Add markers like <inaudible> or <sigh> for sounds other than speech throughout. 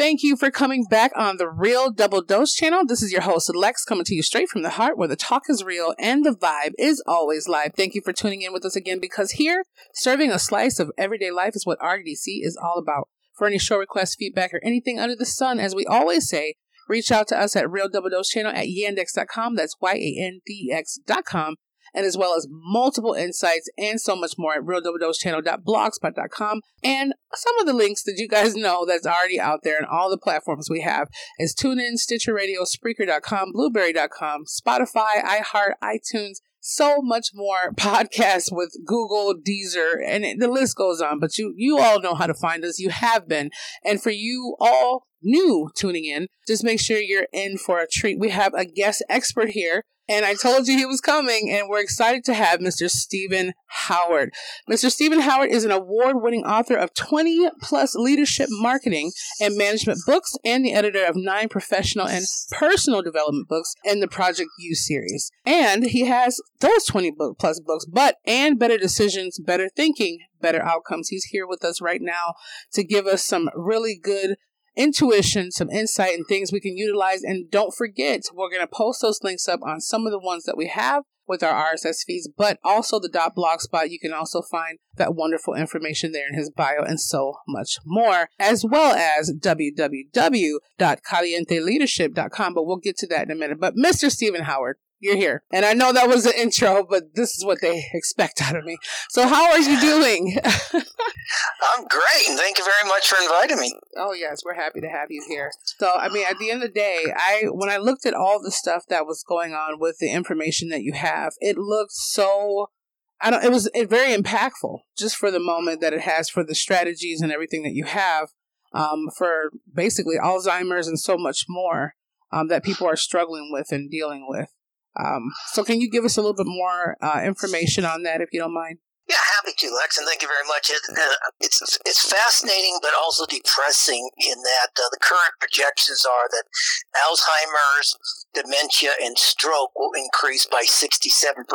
Thank you for coming back on the Real Double Dose channel. This is your host, Lex, coming to you straight from the heart where the talk is real and the vibe is always live. Thank you for tuning in with us again because here, serving a slice of everyday life is what RDC is all about. For any show requests, feedback, or anything under the sun, as we always say, reach out to us at Real Double Dose channel at yandex.com. That's Y A N D X.com and as well as multiple insights and so much more at realdoubledosechannel.blogspot.com. And some of the links that you guys know that's already out there and all the platforms we have is TuneIn, Stitcher Radio, Spreaker.com, Blubrry.com, Spotify, iHeart, iTunes, so much more podcasts with Google, Deezer, and the list goes on. But you, you all know how to find us. You have been. And for you all new tuning in, just make sure you're in for a treat. We have a guest expert here and I told you he was coming, and we're excited to have Mr. Stephen Howard. Mr. Stephen Howard is an award winning author of 20 plus leadership marketing and management books and the editor of nine professional and personal development books in the Project U series. And he has those 20 book plus books, but and better decisions, better thinking, better outcomes. He's here with us right now to give us some really good intuition, some insight, and things we can utilize. And don't forget, we're going to post those links up on some of the ones that we have with our RSS feeds, but also the dot blogspot. You can also find that wonderful information there in his bio and so much more, as well as www.calienteleadership.com. But we'll get to that in a minute. But Mr. Stephen Howard, you're here. And I know that was the intro, but this is what they <laughs> expect out of me. So how are you doing? <laughs> I'm great, and thank you very much for inviting me. Oh yes, we're happy to have you here. So I mean, at the end of the day, I when I looked at all the stuff that was going on with the information that you have, it looked so I don't it was it very impactful just for the moment that it has for the strategies and everything that you have um, for basically Alzheimer's and so much more um, that people are struggling with and dealing with. Um, so, can you give us a little bit more uh, information on that, if you don't mind? Yeah, happy to, Lex, and thank you very much. It, uh, it's it's fascinating, but also depressing in that uh, the current projections are that Alzheimer's, dementia, and stroke will increase by 67%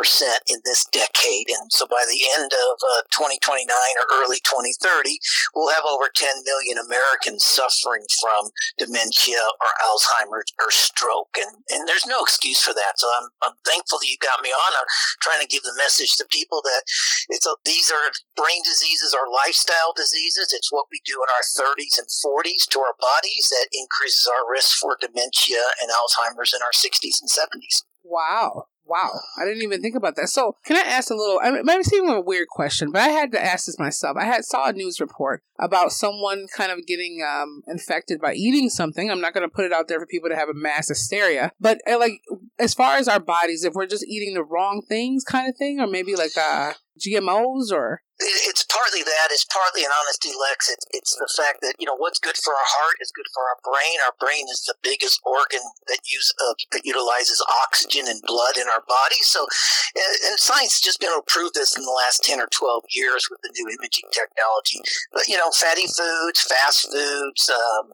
in this decade. And so by the end of uh, 2029 or early 2030, we'll have over 10 million Americans suffering from dementia or Alzheimer's or stroke. And, and there's no excuse for that. So I'm, I'm thankful that you got me on. I'm trying to give the message to people that it's so these are brain diseases are lifestyle diseases. It's what we do in our 30s and 40s to our bodies that increases our risk for dementia and Alzheimer's in our 60s and 70s. Wow. Wow, I didn't even think about that. So, can I ask a little? I mean, it might seem a weird question, but I had to ask this myself. I had saw a news report about someone kind of getting um, infected by eating something. I'm not going to put it out there for people to have a mass hysteria, but uh, like as far as our bodies, if we're just eating the wrong things, kind of thing, or maybe like uh, GMOs or it's partly that. It's partly an honesty, Lex. It's, it's the fact that you know what's good for our heart is good for our brain. Our brain is the biggest organ that use uh, that utilizes oxygen and blood in our body. So, and, and science has just been able to prove this in the last ten or twelve years with the new imaging technology. But you know, fatty foods, fast foods, um,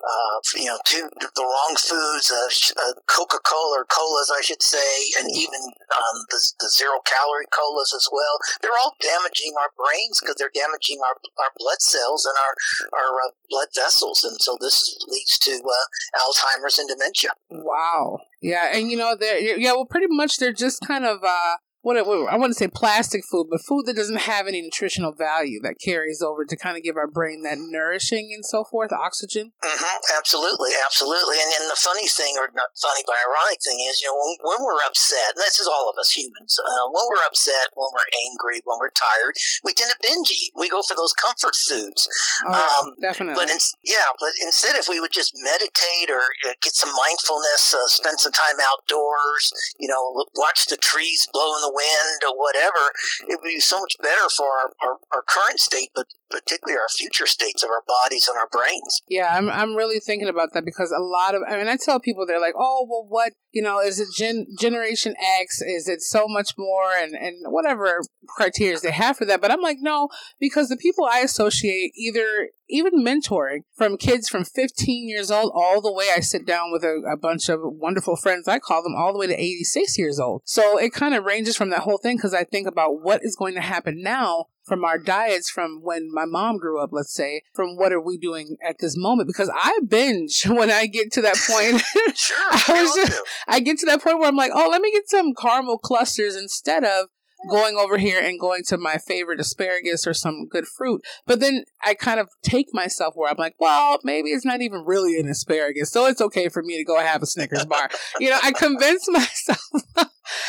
uh, you know, too, the wrong foods, uh, uh, Coca Cola or colas, I should say, and even um, the, the zero calorie colas as well. They're all damaging damaging our brains because they're damaging our, our blood cells and our, our uh, blood vessels. And so this leads to uh, Alzheimer's and dementia. Wow. Yeah. And, you know, they're, yeah, well, pretty much they're just kind of, uh, what, I wouldn't say plastic food, but food that doesn't have any nutritional value that carries over to kind of give our brain that nourishing and so forth, oxygen. Mm-hmm, absolutely, absolutely. And, and the funny thing, or not funny, but ironic thing is, you know, when, when we're upset, and this is all of us humans, uh, when we're upset, when we're angry, when we're tired, we tend to binge eat. We go for those comfort foods. Oh, um, definitely. But in, yeah, but instead, if we would just meditate or uh, get some mindfulness, uh, spend some time outdoors, you know, watch the trees blow in the wind or whatever, it would be so much better for our, our, our current state, but particularly our future states of our bodies and our brains. Yeah, I'm, I'm really thinking about that because a lot of, I mean, I tell people, they're like, oh, well, what, you know, is it gen, Generation X? Is it so much more? And, and whatever criteria they have for that. But I'm like, no, because the people I associate either even mentoring from kids from 15 years old all the way. I sit down with a, a bunch of wonderful friends. I call them all the way to 86 years old. So it kind of ranges from that whole thing because I think about what is going to happen now from our diets from when my mom grew up, let's say, from what are we doing at this moment? Because I binge <laughs> when I get to that point. <laughs> sure, <laughs> I, was just, I get to that point where I'm like, oh, let me get some caramel clusters instead of going over here and going to my favorite asparagus or some good fruit. But then I kind of take myself where I'm like, well, maybe it's not even really an asparagus. So it's okay for me to go have a Snickers bar. you know, I convince myself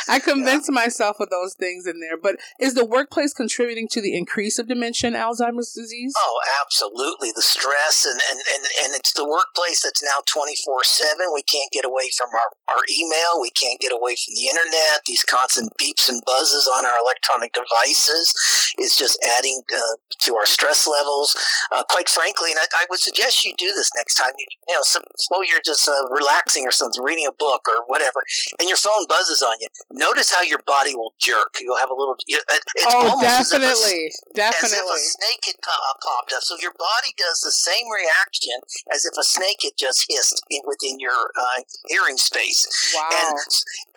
I convince yeah. myself of those things in there. But is the workplace contributing to the increase of dementia and Alzheimer's disease? Oh, absolutely. The stress and, and, and, and it's the workplace that's now 24 7. We can't get away from our, our email. We can't get away from the internet. These constant beeps and buzzes on our electronic devices is just adding uh, to our stress levels. Uh, quite frankly, and I, I, would suggest you do this next time. You, you know, some, suppose you're just uh, relaxing or something, reading a book or whatever, and your phone buzzes on you notice how your body will jerk. You'll have a little. It's oh, definitely, as a, definitely. As if a snake had popped up. So your body does the same reaction as if a snake had just hissed in, within your uh, hearing space. Wow. And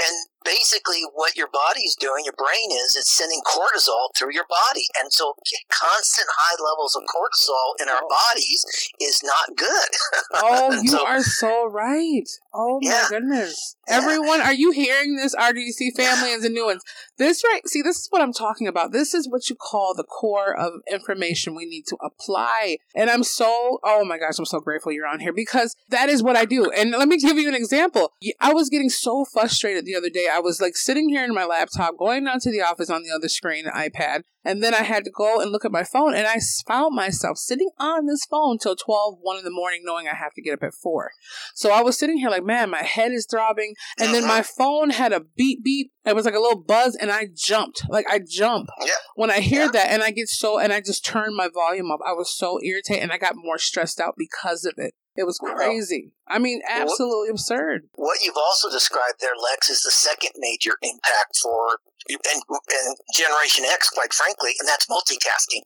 and basically what your body's doing, your brain is, it's sending cortisol through your body. And so constant high levels of cortisol in our oh. bodies is not good. <laughs> oh, you so, are so right. Oh my yeah. goodness. Yeah. Everyone, are you hearing this, RDC family and the new ones? This right, see, this is what I'm talking about. This is what you call the core of information we need to apply. And I'm so, oh my gosh, I'm so grateful you're on here because that is what I do. And let me give you an example. I was getting so frustrated the other day. I was like sitting here in my laptop, going down to the office on the other screen, iPad, and then I had to go and look at my phone, and I found myself sitting on this phone till 12, 1 in the morning, knowing I have to get up at 4. So I was sitting here like, man, my head is throbbing, and then my uh-huh. phone had a beep beep. It was like a little buzz, and I jumped. Like, I jump yeah. when I hear yeah. that, and I get so, and I just turned my volume up. I was so irritated, and I got more stressed out because of it. It was crazy. I mean, absolutely what, absurd. What you've also described there, Lex, is the second major impact for and, and Generation X, quite frankly, and that's multitasking.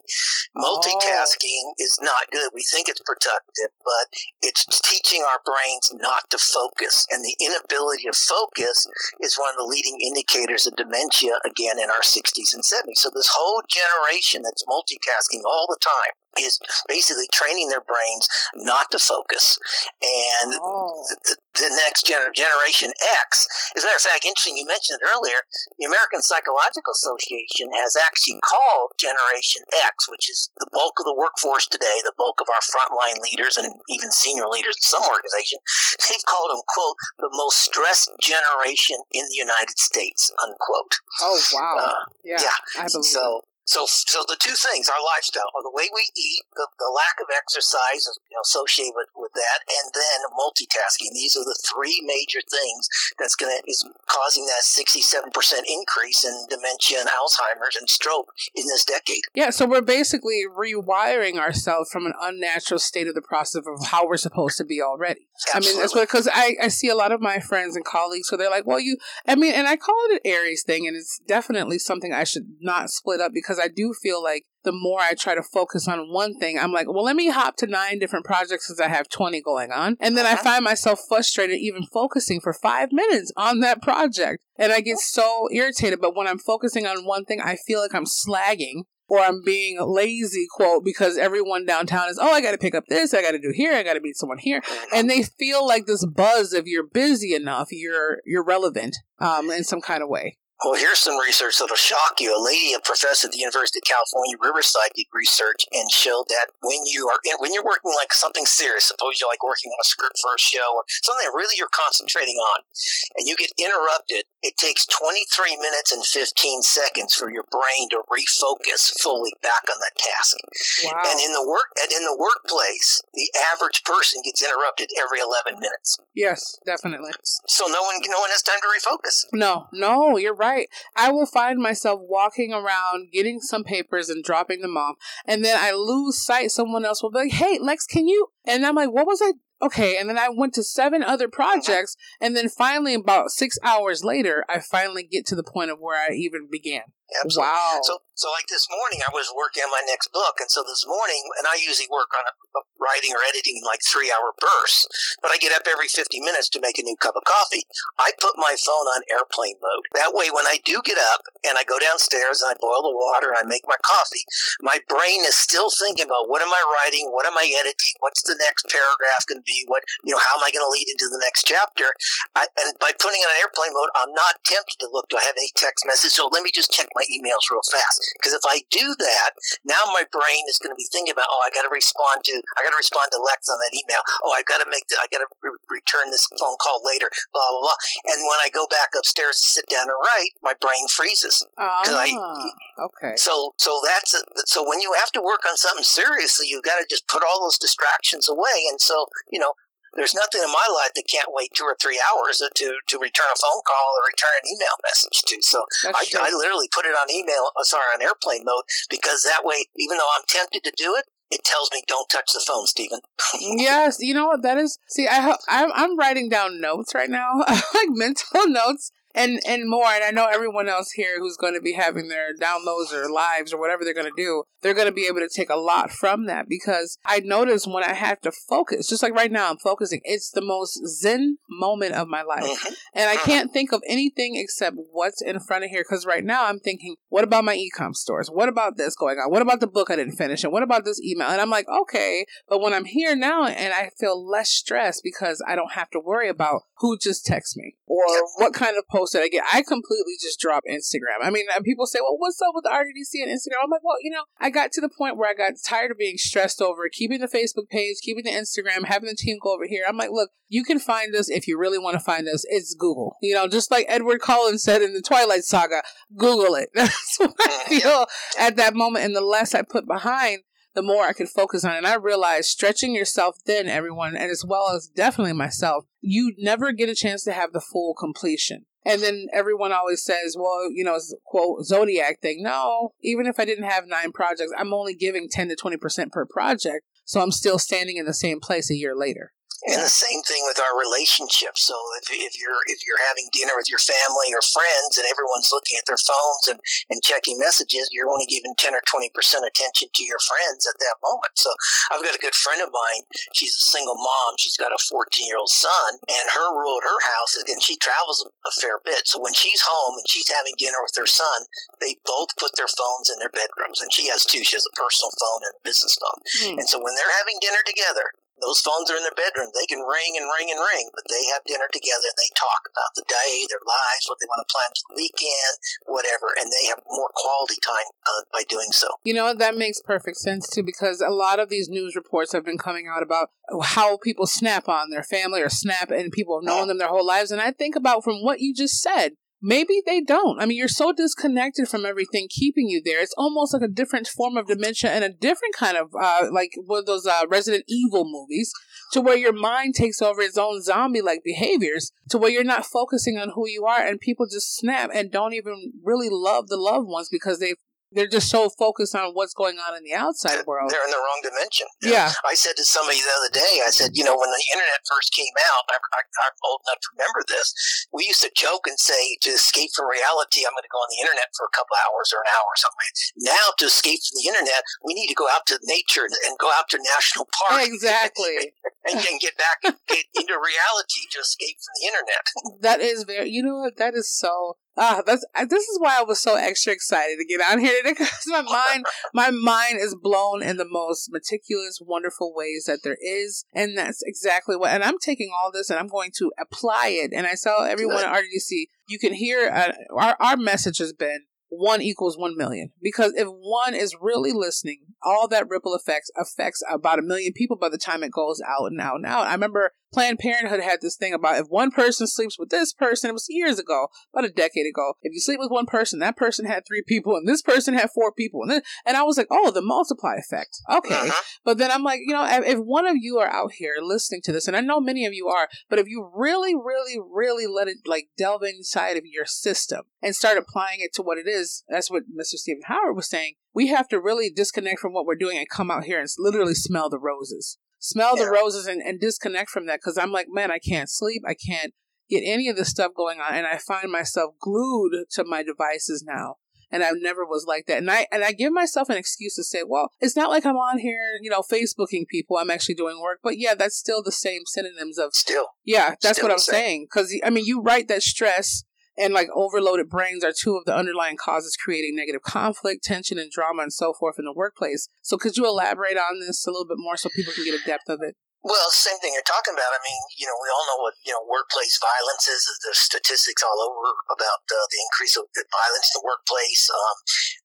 Oh. Multitasking is not good. We think it's productive, but it's teaching our brains not to focus. And the inability to focus is one of the leading indicators of dementia, again, in our 60s and 70s. So this whole generation that's multitasking all the time is basically training their brains not to focus. And oh. the, the, next gener- generation X, as a matter of fact, interesting, you mentioned it earlier, the American Psychological Association has actually called Generation X, which is the bulk of the workforce today, the bulk of our frontline leaders and even senior leaders in some organizations, they've called them, quote, the most stressed generation in the United States, unquote. Oh, wow. Uh, yeah, yeah. I believe so, so, so the two things, our lifestyle, or the way we eat, the, the lack of exercise you know, associated with, with that, and then multitasking. These are the three major things that's going to, is causing that 67% increase in dementia and Alzheimer's and stroke in this decade. Yeah. So we're basically rewiring ourselves from an unnatural state of the process of how we're supposed to be already. Absolutely. I mean, that's what, cause I, I see a lot of my friends and colleagues who they're like, well, you, I mean, and I call it an Aries thing, and it's definitely something I should not split up because because I do feel like the more I try to focus on one thing, I'm like, well, let me hop to nine different projects because I have 20 going on. And then uh-huh. I find myself frustrated even focusing for five minutes on that project. And I get so irritated. But when I'm focusing on one thing, I feel like I'm slagging or I'm being lazy, quote, because everyone downtown is, oh, I got to pick up this, I got to do here, I got to meet someone here, and they feel like this buzz of you're busy enough, you're you're relevant, um, in some kind of way. Well, here's some research that'll shock you. A lady, a professor at the University of California, Riverside, did research and showed that when you are when you're working like something serious, suppose you're like working on a script for a show or something really you're concentrating on, and you get interrupted, it takes 23 minutes and 15 seconds for your brain to refocus fully back on that task. Wow. And in the work and in the workplace, the average person gets interrupted every 11 minutes. Yes, definitely. So no one no one has time to refocus. No, no, you're right I will find myself walking around, getting some papers and dropping them off. And then I lose sight. Someone else will be like, Hey, Lex, can you? And I'm like, what was I? okay. And then I went to seven other projects. And then finally, about six hours later, I finally get to the point of where I even began. Absolutely. Wow. So, so like this morning, I was working on my next book, and so this morning, and I usually work on a, a writing or editing in like three hour bursts, but I get up every 50 minutes to make a new cup of coffee. I put my phone on airplane mode. That way, when I do get up and I go downstairs and I boil the water and I make my coffee, my brain is still thinking about what am I writing, what am I editing, what's the next paragraph going to be, what you know, how am I going to lead into the next chapter? I, and by putting it on airplane mode, I'm not tempted to look. Do I have any text message? So let me just check my emails real fast. Because if I do that, now my brain is going to be thinking about, oh, I got to respond to, I got to respond to Lex on that email. Oh, I got to make, the, I got to re- return this phone call later. Blah blah blah. And when I go back upstairs to sit down and write, my brain freezes. Ah, I- okay. So, so that's so when you have to work on something seriously, you've got to just put all those distractions away. And so, you know, there's nothing in my life that can't wait two or three hours to to return a phone call or return an email message to. So I. I literally put it on email, uh, sorry, on airplane mode because that way, even though I'm tempted to do it, it tells me don't touch the phone, Stephen. <laughs> yes, you know what that is. See, I I'm, I'm writing down notes right now, <laughs> like mental <laughs> notes and and more. And I know everyone else here who's going to be having their downloads or lives or whatever they're going to do, they're going to be able to take a lot from that because I notice when I have to focus, just like right now, I'm focusing. It's the most zen moment of my life. Mhm. And I can't think of anything except what's in front of here. Because right now I'm thinking, what about my e-com stores? What about this going on? What about the book I didn't finish? And what about this email? And I'm like, okay. But when I'm here now and I feel less stressed because I don't have to worry about who just texts me or what kind of post I get, I completely just drop Instagram. I mean, and people say, well, what's up with the RDDC and Instagram? I'm like, well, you know, I got to the point where I got tired of being stressed over keeping the Facebook page, keeping the Instagram, having the team go over here. I'm like, look, you can find us if you really want to find us. It's Google. You know, just like Edward Cullen said in the Twilight Saga, Google it. <laughs> That's what I feel at that moment. And the less I put behind, the more I could focus on. it. And I realized stretching yourself thin, everyone, and as well as definitely myself, you never get a chance to have the full completion. And then everyone always says, well, you know, quote Zodiac thing. No, even if I didn't have nine projects, I'm only giving 10 to 20% per project. So I'm still standing in the same place a year later. And the same thing with our relationships. So if, if you're if you're having dinner with your family or friends and everyone's looking at their phones and, and checking messages, you're only giving ten or twenty percent attention to your friends at that moment. So I've got a good friend of mine. She's a single mom. She's got a 14 year old son, and her rule at her house is, and she travels a, fair bit. So when she's home and she's having dinner with her son, they both put their phones in their bedrooms, and she has two. She has a personal phone and a business phone. Hmm. And so when they're having dinner together, those phones are in their bedroom. They can ring and ring and ring, but they have dinner together and they talk about the day, their lives, what they want to plan for the weekend, whatever, and they have more quality time uh, by doing so. You know, that makes perfect sense too, because a lot of these news reports have been coming out about how people snap on their family or snap and people have known them their whole lives. And I think about from what you just said, maybe they don't. I mean, you're so disconnected from everything keeping you there. It's almost like a different form of dementia and a different kind of, uh, like one of those uh, Resident Evil movies to where your mind takes over its own zombie like behaviors to where you're not focusing on who you are and people just snap and don't even really love the loved ones because they they're just so focused on what's going on in the outside world. They're in the wrong dimension. Yeah. I said to somebody the other day, I said, you know, when the internet first came out, I, I, I'm old enough to remember this. We used to joke and say, to escape from reality, I'm going to go on the internet for a couple hours or an hour or something. Now, to escape from the internet, we need to go out to nature and, and go out to national parks. Exactly. <laughs> and, and get back get into reality to escape from the internet. That is very, you know what? That is so. Ah, that's this is why I was so extra excited to get on here today <laughs> because my mind, my mind is blown in the most meticulous, wonderful ways that there is, and that's exactly what. And I'm taking all this and I'm going to apply it. And I tell everyone at RDC, you can hear uh, our our message has been one equals one million because if one is really listening, all that ripple effects affects about a million people by the time it goes out and out and out. I remember Planned Parenthood had this thing about if one person sleeps with this person, it was years ago, about a decade ago. If you sleep with one person, that person had three people, and this person had four people, and then, and I was like, oh, the multiply effect. Okay, Uh-huh. but then I'm like, you know, if if one of you are out here listening to this, and I know many of you are, but if you really, really, really let it like delve inside of your system and start applying it to what it is, that's what Mr. Stephen Howard was saying. We have to really disconnect from what we're doing and come out here and literally smell the roses. Smell yeah. the roses and, and disconnect from that because I'm like, man, I can't sleep. I can't get any of this stuff going on. And I find myself glued to my devices now. And I never was like that. And I and I give myself an excuse to say, well, it's not like I'm on here, you know, Facebooking people. I'm actually doing work. But yeah, that's still the same synonyms of still. Yeah, that's what I'm saying. Because I mean, you write that stress and like overloaded brains are two of the underlying causes creating negative conflict, tension, and drama and so forth in the workplace. So could you elaborate on this a little bit more so people can get a depth of it? Well, same thing you're talking about. I mean, you know, we all know what you know workplace violence is. There's statistics all over about uh, the increase of violence in the workplace. Um,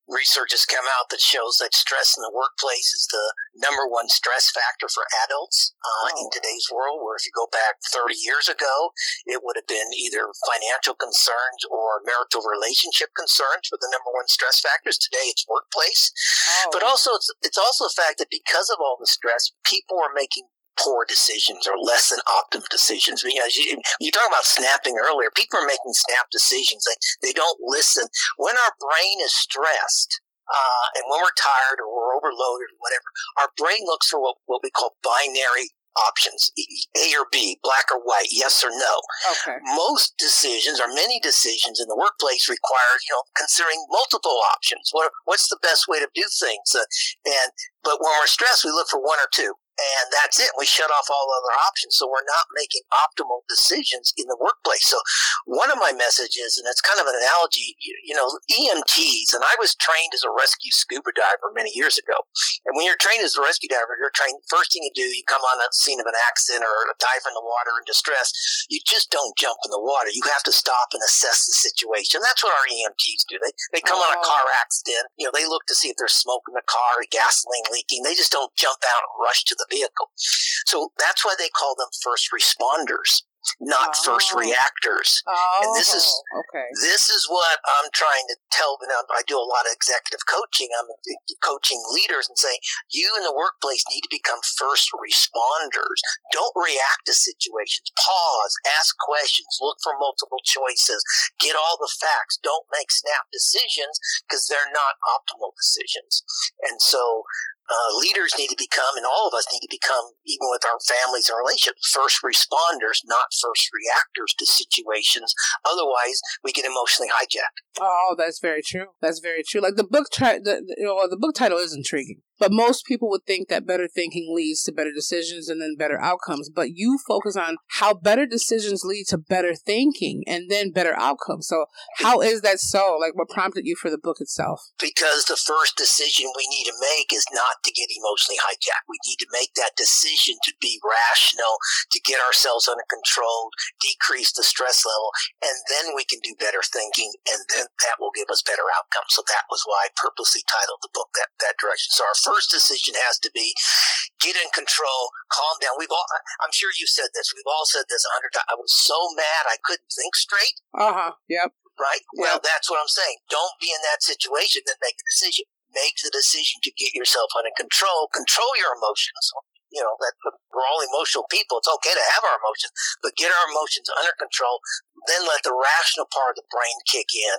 research has come out that shows that stress in the workplace is the number one stress factor for adults uh, oh. in today's world. Where if you go back 30 years ago, it would have been either financial concerns or marital relationship concerns were the number one stress factors. Today, it's workplace. Oh. But also, it's, it's also the fact that because of all the stress, people are making poor decisions or less than optimal decisions. Because you, you talk about snapping earlier, people are making snap decisions. They, they don't listen. When our brain is stressed, uh, and when we're tired or we're overloaded or whatever, our brain looks for what, what we call binary options A or B, black or white, yes or no. Okay. Most decisions or many decisions in the workplace require, you know, considering multiple options. What, what's the best way to do things? Uh, and, but when we're stressed, we look for one or two and that's it. We shut off all other options. So we're not making optimal decisions in the workplace. So one of my messages, and it's kind of an analogy, you, you, know, EMTs, and I was trained as a rescue scuba diver many years ago. And when you're trained as a rescue diver, you're trained, first thing you do, you come on the scene of an accident or a dive in the water in distress. You just don't jump in the water. You have to stop and assess the situation. That's what our EMTs do. They, they come oh. on a oh. car accident. You know, they look to see if there's smoke in the car, gasoline leaking. They just don't jump out and rush to the the vehicle. So that's why they call them first responders not oh. first reactors. Oh, and this is oh, okay. this is what I'm trying to tell. Know, I do a lot of executive coaching. I'm coaching leaders and saying you in the workplace need to become first responders. Don't react to situations. Pause. Ask questions. Look for multiple choices. Get all the facts. Don't make snap decisions because they're not optimal decisions. And so uh, leaders need to become, and all of us need to become, even with our families and relationships, first responders, not first reactors to situations. Otherwise, we get emotionally hijacked. Oh, that's very true. That's very true. Like the book, the, the, the book title is intriguing. But most people would think that better thinking leads to better decisions and then better outcomes. But you focus on how better decisions lead to better thinking and then better outcomes. So how is that so? Like what prompted you for the book itself? Because the first decision we need to make is not to get emotionally hijacked. We need to make that decision to be rational, to get ourselves under control, decrease the stress level, and then we can do better thinking and then that will give us better outcomes. So that was why I purposely titled the book that, that direction. So our first decision has to be get in control, calm down. We've all, I'm sure you said this. We've all said this a hundred times. I was so mad I couldn't think straight. Uh huh. Yep. Right. Yep. Well, that's what I'm saying. Don't be in that situation. Then make a decision. Make the decision to get yourself under control. Control your emotions you know that we're all emotional people. It's okay to have our emotions, but get our emotions under control. Then let the rational part of the brain kick in,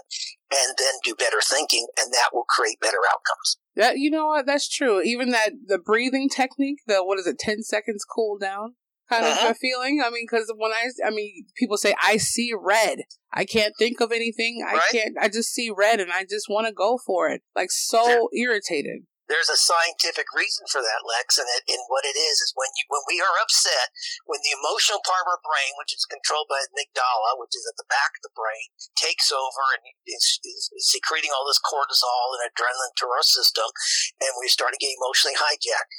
and then do better thinking, and that will create better outcomes. That you know what? That's true. Even that the breathing technique, the what is it, ten seconds cool down kind uh-huh. of a feeling. I mean, because when I, I mean, people say I see red. I can't think of anything. I can't. I just see red, and I just want to go for it. Like so irritated there's a scientific reason for that, Lex, and, it, and what it is is when you when we are upset, when the emotional part of our brain, which is controlled by amygdala, which is at the back of the brain, takes over and is, is, is secreting all this cortisol and adrenaline to our system, and we start to get emotionally hijacked.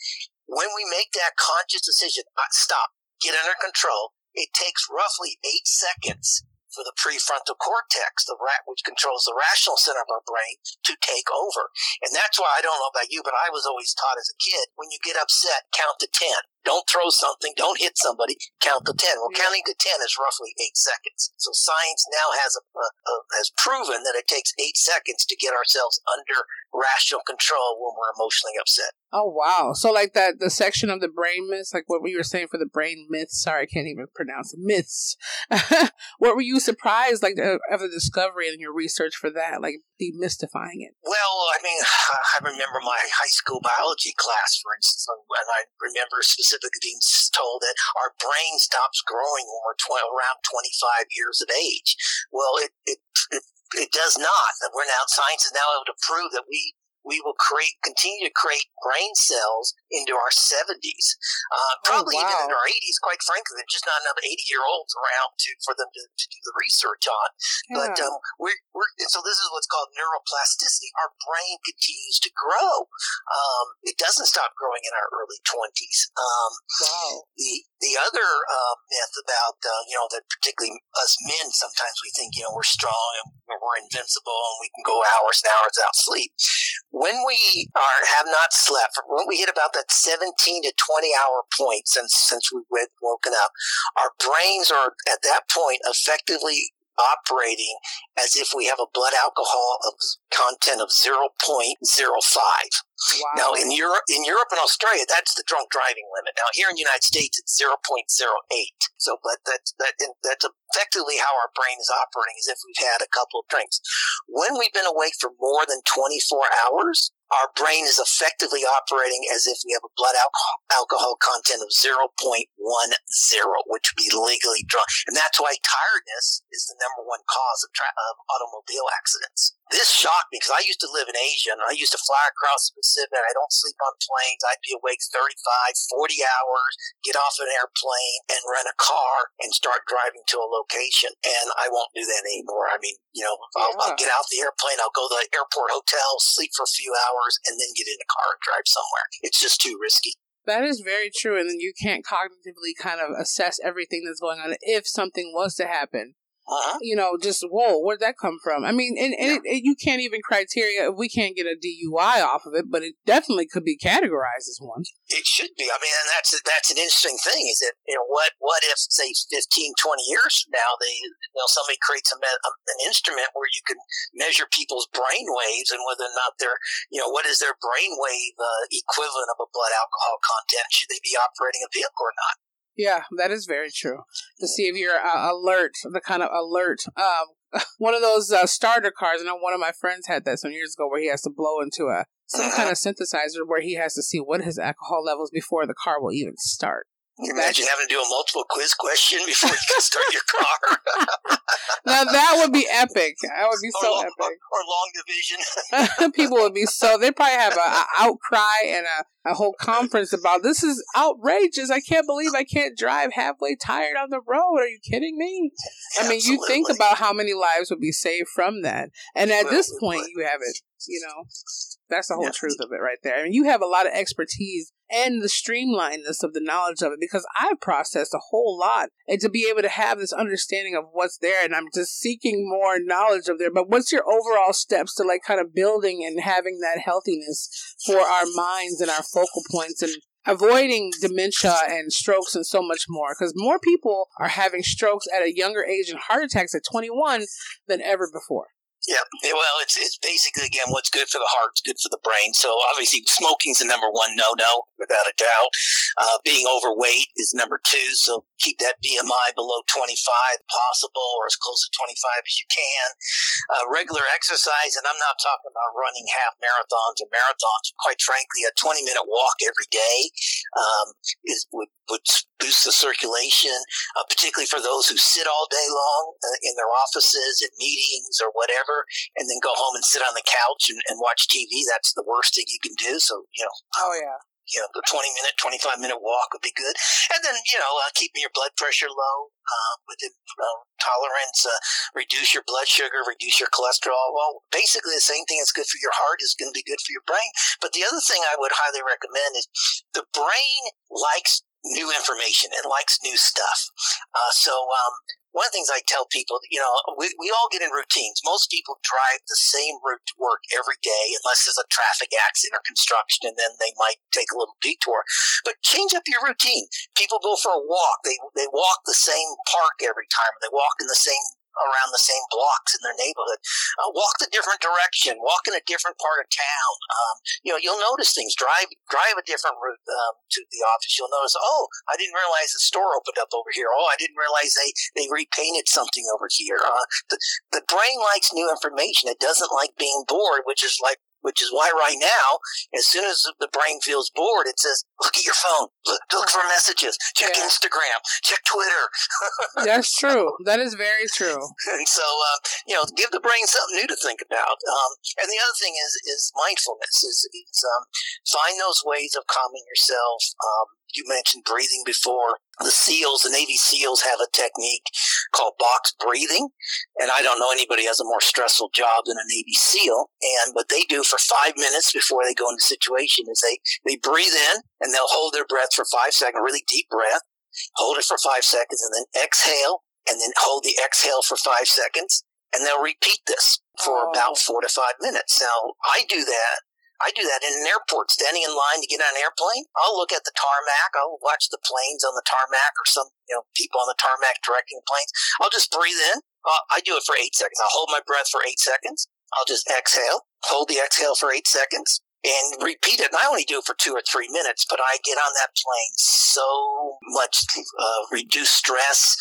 When we make that conscious decision, uh, stop, get under control, it takes roughly eight seconds for the prefrontal cortex, the rat, which controls the rational center of our brain, to take over. And that's why I don't know about you, but I was always taught as a kid, when you get upset, count to 10. Don't throw something. Don't hit somebody. Count to 10. Well, counting to 10 is roughly eight seconds. So science now has a, a, a, has proven that it takes eight seconds to get ourselves under rational control when we're emotionally upset. Oh wow! So like that the section of the brain myths, like what we were saying for the brain myths. Sorry, I can't even pronounce it. Myths. <laughs> what were you surprised like of the discovery and your research for that, like demystifying it? Well, I mean, <sighs> I remember my high school biology class, for instance, and I remember specifically specifically being told that our brain stops growing when we're tw- around 25 years of age. Well, it, it, it, it does not. We're now, science is now able to prove that we we will create, continue to create brain cells into our 70s, uh, probably oh, wow. even in our 80s. Quite frankly, there's just not enough 80 year olds around to for them to, to do the research on. Yeah. But um, we're, we're so this is what's called neuroplasticity. Our brain continues to grow. Um, it doesn't stop growing in our early 20s. Um, wow. The the other uh, myth about uh, you know that particularly us men sometimes we think you know we're strong and we're invincible and we can go hours and hours without sleep. When we are have not slept, when we hit about that 17 to 20 hour point since since we've woken up, our brains are at that point effectively operating as if we have a blood alcohol of content of 0.05. Wow. Now in Europe, in Europe and Australia, that's the drunk driving limit. Now here in the United States, it's 0.08. So, but that's, that, that's effectively how our brain is operating as if we've had a couple of drinks. When we've been awake for more than 24 hours, our brain is effectively operating as if we have a blood alcohol, content of 0.10, which would be legally drunk. And that's why tiredness is the number one cause of, tra- of automobile accidents. This shocked me because I used to live in Asia and I used to fly across the Pacific. I don't sleep on planes. I'd be awake 35, 40 hours, get off an airplane and rent a car and start driving to a location. And I won't do that anymore. I mean, you know, I'll, yeah. I'll get out the airplane, I'll go to the airport hotel, sleep for a few hours hours and then get in a car and drive somewhere. It's just too risky. That is very true. And then you can't cognitively kind of assess everything that's going on if something was to happen. Uh-huh. You know, just whoa, where'd that come from? I mean, and, and yeah. it, it, you can't even criteria. We can't get a DUI off of it, but it definitely could be categorized as one. It should be. I mean, and that's that's an interesting thing. Is that you know what what if say 15, 20 years from now they you know somebody creates a, a, an instrument where you can measure people's brain waves and whether or not they're you know what is their brain wave uh, equivalent of a blood alcohol content? Should they be operating a vehicle or not? Yeah, that is very true. To see if you're uh, alert, the kind of alert. Um, <laughs> one of those uh, starter cars. I know one of my friends had that some years ago, where he has to blow into a some kind of synthesizer where he has to see what his alcohol levels before the car will even start. Can you imagine having to do a multiple quiz question before you can start your car? <laughs> now that would be epic. That would be or so long, epic. Or, long division. <laughs> People would be so. They probably have a, a outcry and a, a whole conference about this is outrageous. I can't believe I can't drive halfway tired on the road. Are you kidding me? I mean, you think about how many lives would be saved from that, and at this point, you have it. You know, that's the whole yeah. truth of it right there. I mean, you have a lot of expertise and the streamlinedness of the knowledge of it because I've processed a whole lot and to be able to have this understanding of what's there and I'm just seeking more knowledge of there. But what's your overall steps to like kind of building and having that healthiness for our minds and our focal points and avoiding dementia and strokes and so much more because more people are having strokes at a younger age and heart attacks at 21 than ever before. Yeah, well, it's it's basically again what's good for the heart is good for the brain. So obviously, smoking's the number one no-no, without a doubt. Uh, being overweight is number two. So keep that BMI below 25 possible, or as close to 25 as you can. Uh, regular exercise, and I'm not talking about running half marathons or marathons. Quite frankly, a 20-minute walk every day um, is would would boost the circulation, uh, particularly for those who sit all day long uh, in their offices, in meetings, or whatever, and then go home and sit on the couch and, and watch TV. That's the worst thing you can do. So, you know. Oh, yeah you know, the 20 minute, 25 minute walk would be good. And then, you know, uh, keeping your blood pressure low, uh, within uh, tolerance, uh, reduce your blood sugar, reduce your cholesterol. Well, basically the same thing that's good for your heart is going to be good for your brain. But the other thing I would highly recommend is the brain likes new information and likes new stuff. Uh, so, um, one of the things I tell people, you know, we, we all get in routines. Most people drive the same route to work every day, unless there's a traffic accident or construction, and then they might take a little detour. But change up your routine. People go for a walk. They, they walk the same park every time. They walk in the same around the same blocks in their neighborhood. Uh, walk the different direction. Walk in a different part of town. Um, you know, you'll notice things. Drive drive a different route um, to the office. You'll notice. Oh, I didn't realize the store opened up over here. Oh, I didn't realize they they repainted something over here. Uh, the the brain likes new information. It doesn't like being bored, which is like which is why right now, as soon as the brain feels bored, it says, look at your phone, look, look for messages, check yeah. Instagram, check Twitter. <laughs> That's true. That is very true. <laughs> And so, uh, you know, give the brain something new to think about. Um, and the other thing is, is mindfulness is, is um, find those ways of calming yourself. Um, you mentioned breathing before. The SEALs, the Navy SEALs have a technique called box breathing. And I don't know anybody has a more stressful job than a Navy SEAL. And what they do for five minutes before they go into situation is they, they breathe in and they'll hold their breath for five seconds, really deep breath, hold it for five seconds and then exhale and then hold the exhale for five seconds. And they'll repeat this for oh. about four to five minutes. Now, I do that I do that in an airport, standing in line to get on an airplane. I'll look at the tarmac. I'll watch the planes on the tarmac or some, you know, people on the tarmac directing planes. I'll just breathe in. Uh, I do it for eight seconds. I'll hold my breath for eight seconds. I'll just exhale, hold the exhale for eight seconds and repeat it. And I only do it for two or three minutes, but I get on that plane so much uh, reduced stress.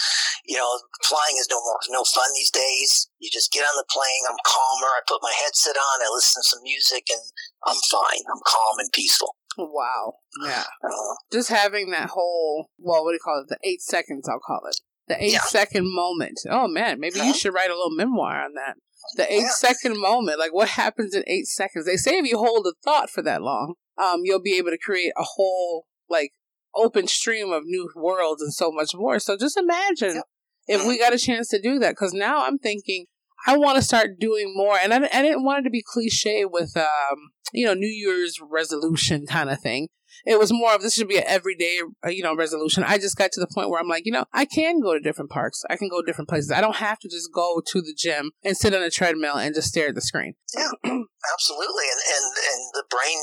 You know, flying is no more no fun these days. You just get on the plane. I'm calmer. I put my headset on. I listen to some music, and I'm fine. I'm calm and peaceful. Wow. Yeah. Uh, just having that whole well, what do you call it? The eight seconds, I'll call it. The eight yeah. second moment. Oh man, maybe you should write a little memoir on that. The eight yeah. second moment, like what happens in eight seconds? They say if you hold a thought for that long, um, you'll be able to create a whole like open stream of new worlds and so much more. So just imagine if we got a chance to do that. Because now I'm thinking I want to start doing more, and I, I didn't want it to be cliche with um, you know New Year's resolution kind of thing it was more of this should be an everyday, uh, you know, resolution. I just got to the point where I'm like, you know, I can go to different parks. I can go to different places. I don't have to just go to the gym and sit on a treadmill and just stare at the screen. Yeah, <clears throat> absolutely. And, and, and the brain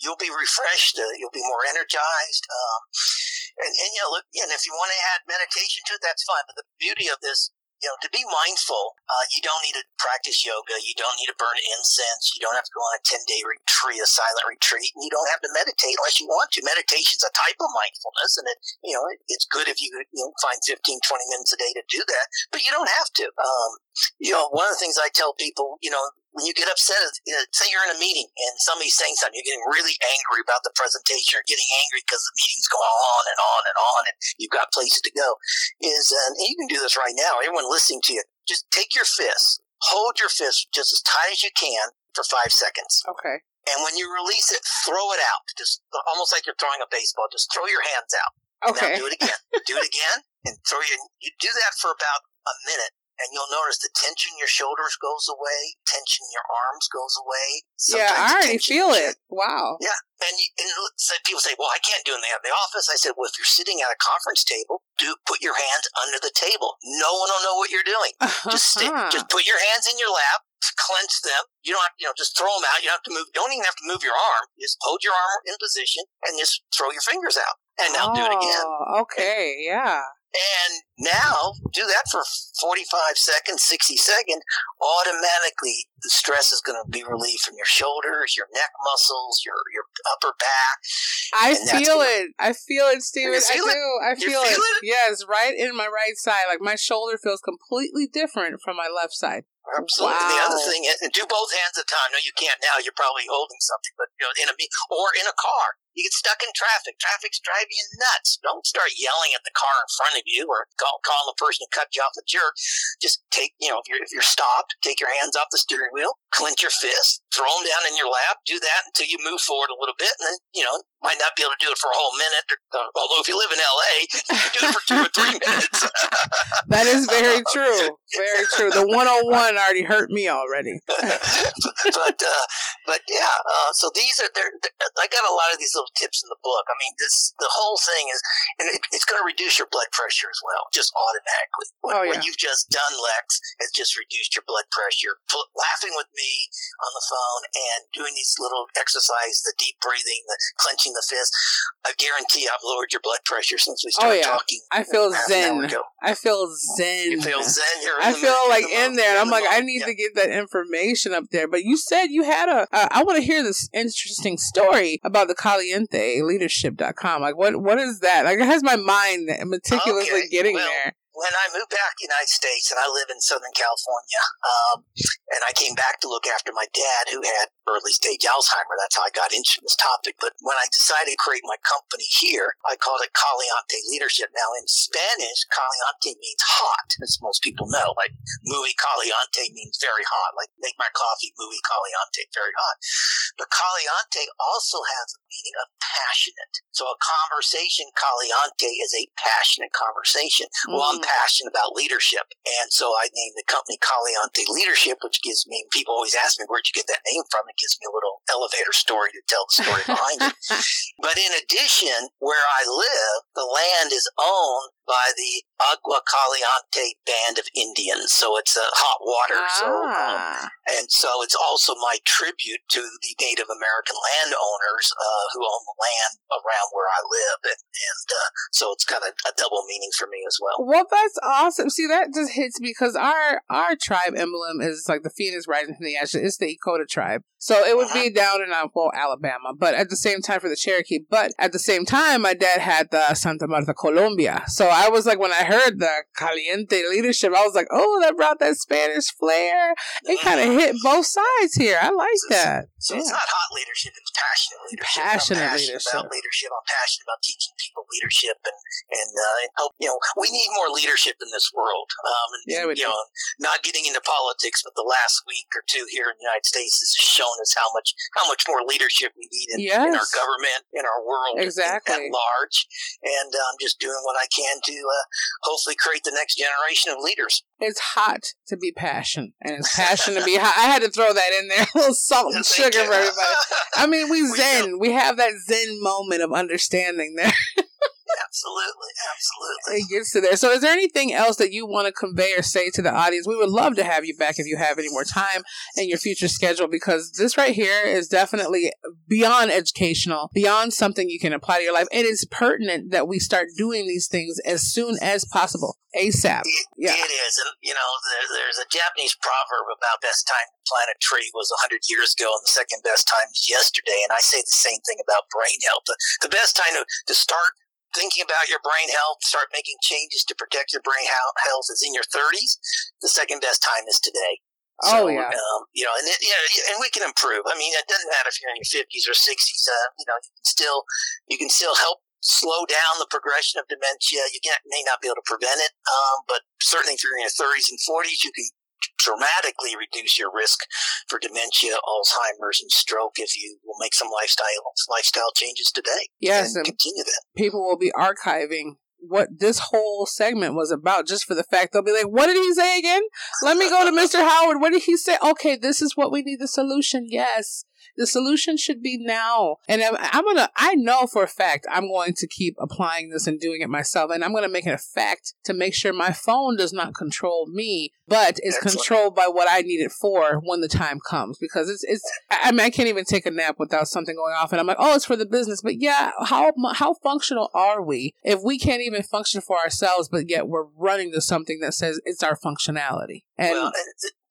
you'll be refreshed. Uh, you'll be more energized. Um, and, and, you know, look, and if you want to add meditation to it, that's fine. But the beauty of this you know, to be mindful, uh, you don't need to practice yoga. You don't need to burn incense. You don't have to go on a 10 day retreat, a silent retreat. And you don't have to meditate unless you want to. Meditation's a type of mindfulness and it, you know, it, it's good if you, you know, find 15, 20 minutes a day to do that, but you don't have to. Um, you know, one of the things I tell people, you know, when you get upset, say you're in a meeting and somebody's saying something, you're getting really angry about the presentation, or getting angry because the meeting's going on and on and on, and you've got places to go. Is uh, and you can do this right now. Everyone listening to you, just take your fist, hold your fist just as tight as you can for five seconds. Okay. And when you release it, throw it out, just almost like you're throwing a baseball. Just throw your hands out. Okay. Now do it again. do it again, and throw your. You do that for about a minute and you'll notice the tension in your shoulders goes away, tension in your arms goes away. Sometimes yeah, I already feel it. Wow. Yeah, and, you, and so people say, "Well, I can't do it in the, office." I said, "Well, if you're sitting at a conference table, do put your hands under the table. No one will know what you're doing. Uh-huh. Just stick, just put your hands in your lap, clench them. You don't have, you know, just throw them out. You don't have to move. Don't even have to move your arm. Just hold your arm in position and just throw your fingers out. And now oh, do it again. Oh, okay, yeah. And now do that for 45 seconds, 60 seconds. Automatically, the stress is going to be relieved from your shoulders, your neck muscles, your, your upper back. I feel it. I feel it, Stephen. I it? do. I feel, it. it. Yes, right in my right side. Like my shoulder feels completely different from my left side. Absolutely. Wow. The other thing is, do both hands at a time. No, you can't now. You're probably holding something, but you know, in a or in a car, you get stuck in traffic. Traffic's driving you nuts. Don't start yelling at the car in front of you or call, calling the person who cut you off the jerk. Just take, you know, if you're, if you're stopped, take your hands off the steering wheel, clench your fist, throw them down in your lap. Do that until you move forward a little bit, and then you know might not be able to do it for a whole minute. Uh, although if you live in LA, you can do it for two or three minutes. <laughs> that is very <laughs> true. Very true. The 101 already hurt me already. <laughs> but uh, but yeah, uh, so these are they're, they're, I got a lot of these little tips in the book. I mean, this the whole thing is, and it, it's going to reduce your blood pressure as well, just automatically. What, oh, yeah. what you've just done, Lex, has just reduced your blood pressure. Laughing with me on the phone and doing these little exercises, the deep breathing, the clenching the fist. I guarantee I've lowered your blood pressure since we started oh, yeah. talking. I feel zen. I feel zen. You feel zen. You're I feel the, like in, the there, and I'm like, I need yeah. to get that information up there. But you said you had a. Uh, I want to hear this interesting story about the Caliente Leadership.com. Like, what what is that? Like, it has my mind meticulously okay. getting well, there. when I moved back to the United States, and I live in Southern California, um, and I came back to look after my dad who had early stage Alzheimer. That's how I got into this topic. But when I decided to create my company here, I called it Caliente Leadership. Now, in Spanish, Caliente means hot, as most people know. Like, muy caliente means very hot. Like, make my coffee muy caliente, very hot. But caliente also has a meaning of passionate. So a conversation, caliente, is a passionate conversation. Mm. Well, I'm mm. passionate about leadership. And so I named the company Caliente Leadership, which gives me, people always ask me, where'd you get that name from? Gives me a little elevator story to tell the story behind it. <laughs> But in addition, where I live, the land is owned by the Agua Caliente Band of Indians. So it's a uh, hot water. Ah. So, um, ah. and so it's also my tribute to the Native American landowners uh, who own the land around where I live, and, and uh, so it's kind of a double meaning for me as well. Well, that's awesome. See, that just hits me because our our tribe emblem is like the phoenix rising from the ashes. It's the Lakota tribe, so it would uh-huh. be down in uh, well Alabama, but at the same time for the Cherokee. But at the same time, my dad had the Santa Marta Colombia, so I was like, when I heard the Caliente leadership, I was like, oh, that brought that Spanish flair. It kind of hit both sides here. I like so, that. So yeah. it's not hot leadership; it's passionate leadership. Passionate, I'm passionate leadership. About leadership. I'm passionate about teaching people leadership, and and, uh, and help. You know, we need more leadership in this world. Um, and, yeah, we you do. know, not getting into politics, but the last week or two here in the United States has shown us how much how much more leadership we need in, yes. in our government, in our world, exactly at large. And uh, I'm just doing what I can to uh, hopefully create the next generation of leaders. It's hot to be passion, and it's passion to be hot. I had to throw that in there, <laughs> a little salt and <laughs> sugar for everybody. I mean, we <laughs> zen. We have that zen moment of understanding there. Absolutely, absolutely. It gets to there. So, is there anything else that you want to convey or say to the audience? We would love to have you back if you have any more time in your future schedule because this right here is definitely beyond educational, beyond something you can apply to your life. It is pertinent that we start doing these things as soon as possible, ASAP. It, yeah. it is. And, you know, there, there's a Japanese proverb about best time to plant a tree was 100 years ago and the second best time is yesterday. And I say the same thing about brain health. The, the best time to, to start thinking about your brain health, start making changes to protect your brain health is in your 30s. The second best time is today. So, oh yeah, um, you know, and it, and we can improve. I mean, it doesn't matter if you're in your 50s or 60s. Uh, you know, you can still you can still help slow down the progression of dementia. You can, may not be able to prevent it, um, but certainly if you're in your 30s and 40s, you can dramatically reduce your risk for dementia, Alzheimer's, and stroke if you will make some lifestyle lifestyle changes today. Yes, and, and continue that. People will be archiving what this whole segment was about just for the fact they'll be like, what did he say again? Let me go to Mr. Howard. What did he say? Okay, this is what we need the solution. Yes. The solution should be now. And I'm, I'm going to, I know for a fact I'm going to keep applying this and doing it myself. And I'm going to make it a fact to make sure my phone does not control me, but is Excellent. controlled by what I need it for when the time comes. Because it's, it's, I mean, I can't even take a nap without something going off. And I'm like, oh, it's for the business. But yeah, how, how functional are we if we can't even function for ourselves, but yet we're running to something that says it's our functionality? And, well,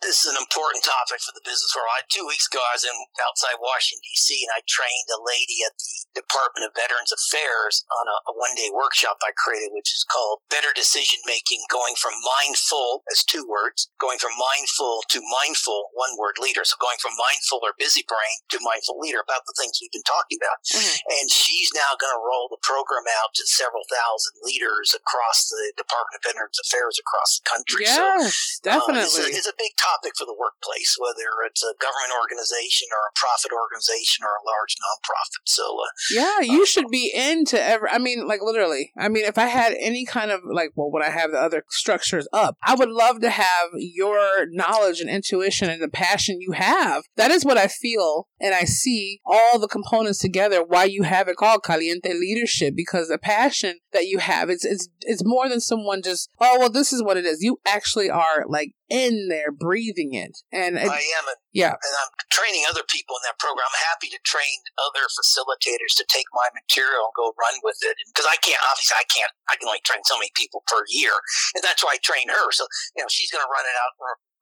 this is an important topic for the business world. I, two weeks ago, I was in outside Washington D.C. and I trained a lady at the Department of Veterans Affairs on a, a one-day workshop I created, which is called "Better Decision Making: Going from Mindful as two words, going from mindful to mindful one word leader. So going from mindful or busy brain to mindful leader about the things we've been talking about. Mm-hmm. And she's now going to roll the program out to several thousand leaders across the Department of Veterans Affairs across the country. Yes, so, definitely. Uh, it's, a, it's a big topic topic for the workplace, whether it's a government organization or a profit organization or a large nonprofit. So, uh, yeah, you should be into every. I mean, like literally. I mean, if I had any kind of like, well, would I have the other structures up? I would love to have your knowledge and intuition and the passion you have. That is what I feel, and I see all the components together. Why you have it called Caliente Leadership because the passion that you have, it's it's it's more than someone just. Oh well, this is what it is. You actually are like in there breathing it. And I am. And, yeah. And I'm training other people in that program. I'm happy to train other facilitators to take my material and go run with it. Because I can't, obviously, I can't, I can only train so many people per year. And that's why I train her. So, you know, she's going to run it out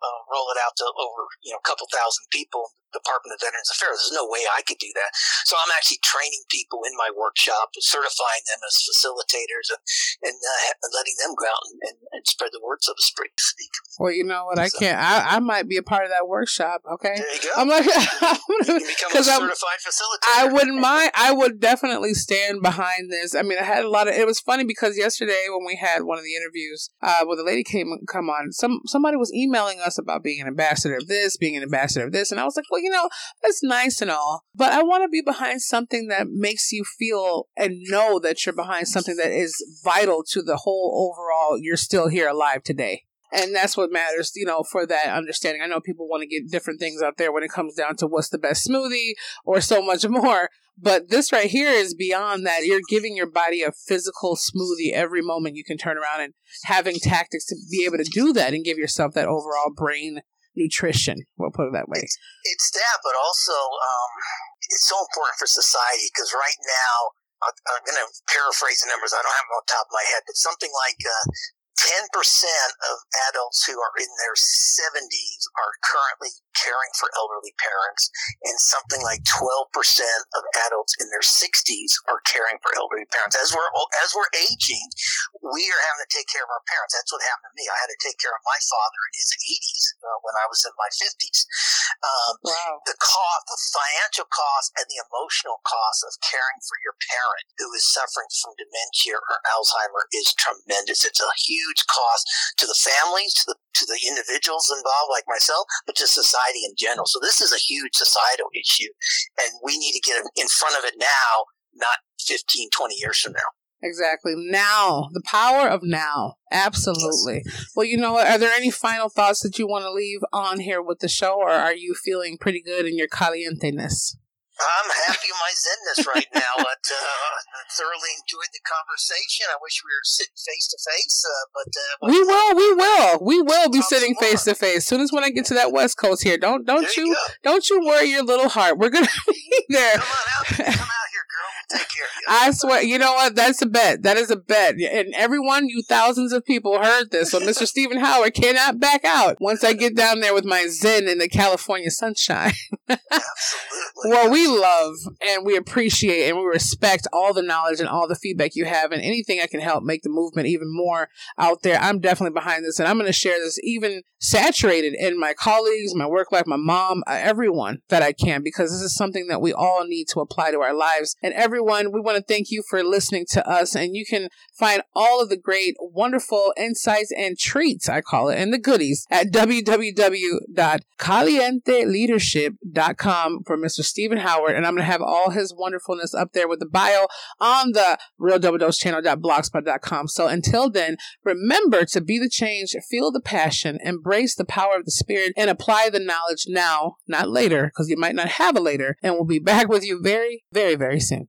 uh, roll it out to over you know a couple thousand people Department of Veterans Affairs. There's no way I could do that. So I'm actually training people in my workshop, certifying them as facilitators, and, and uh, letting them go out and, and, spread the word, so to speak. Well, you know what? I can't. I, I might be a part of that workshop. Okay. There you go. I'm like, <laughs> because I'm certified facilitator. I wouldn't mind. I would definitely stand behind this. I mean, I had a lot of. It was funny because yesterday when we had one of the interviews, uh, where the lady came come on, some somebody was emailing us about being an ambassador of this, being an ambassador of this, and I was like, well, you know, that's nice and all, but I want to be behind something that makes you feel and know that you're behind something that is vital to the whole overall, you're still here alive today. And that's what matters, you know, for that understanding. I know people want to get different things out there when it comes down to what's the best smoothie or so much <laughs> more. But this right here is beyond that. You're giving your body a physical smoothie every moment you can turn around and having tactics to be able to do that and give yourself that overall brain nutrition. We'll put it that way. It's, it's that, but also um, it's so important for society because right now, I'm going to paraphrase the numbers. I don't have them on top of my head, but something like uh, 10% of adults who are in their 70s are currently caring for elderly parents, and something like 12% of adults in their 60s are caring for elderly parents. As we're as we're aging, we are having to take care of our parents. That's what happened to me. I had to take care of my father in his 80s uh, when I was in my 50s. Um, wow. The cost, the financial cost, and the emotional cost of caring for your parent who is suffering from dementia or Alzheimer is tremendous. It's a huge huge cost to the families, to the to the individuals involved, like myself, but to society in general. So this is a huge societal issue, and we need to get in front of it now, not 15, 20 years from now. Exactly. Now, the power of now. Absolutely. Well, you know what? Are there any final thoughts that you want to leave on here with the show, or are you feeling pretty good in your caliente ness? I'm happy in my zenness right now. But, uh, thoroughly enjoyed the conversation. I wish we were sitting face to face, but uh, we will, we will, we will be sitting face to face. As soon as when I get to that West Coast here, don't don't there you, you don't you worry your little heart. We're gonna <laughs> be there. Come on out, come out here, girl. We'll take care. I swear, you know what? That's a bet. That is a bet. And everyone, you thousands of people heard this. So Mr. Stephen Howard cannot back out once I get down there with my zen in the California sunshine. <laughs> Well, we love and we appreciate and we respect all the knowledge and all the feedback you have and anything I can help make the movement even more out there. I'm definitely behind this and I'm going to share this even saturated in my colleagues, my work life, my mom, uh, everyone that I can because this is something that we all need to apply to our lives. And everyone, we want to thank you for listening to us and you can find all of the great, wonderful insights and treats, I call it, and the goodies at www.calienteleadership.com for Mr. Stephen Howard and I'm going to have all his wonderfulness up there with the bio on the real double dose channel.blogspot.com. So until then, remember to be the change, feel the passion, embrace the power of the spirit, and apply the knowledge now, not later, because you might not have a later. And we'll be back with you very, very, very soon.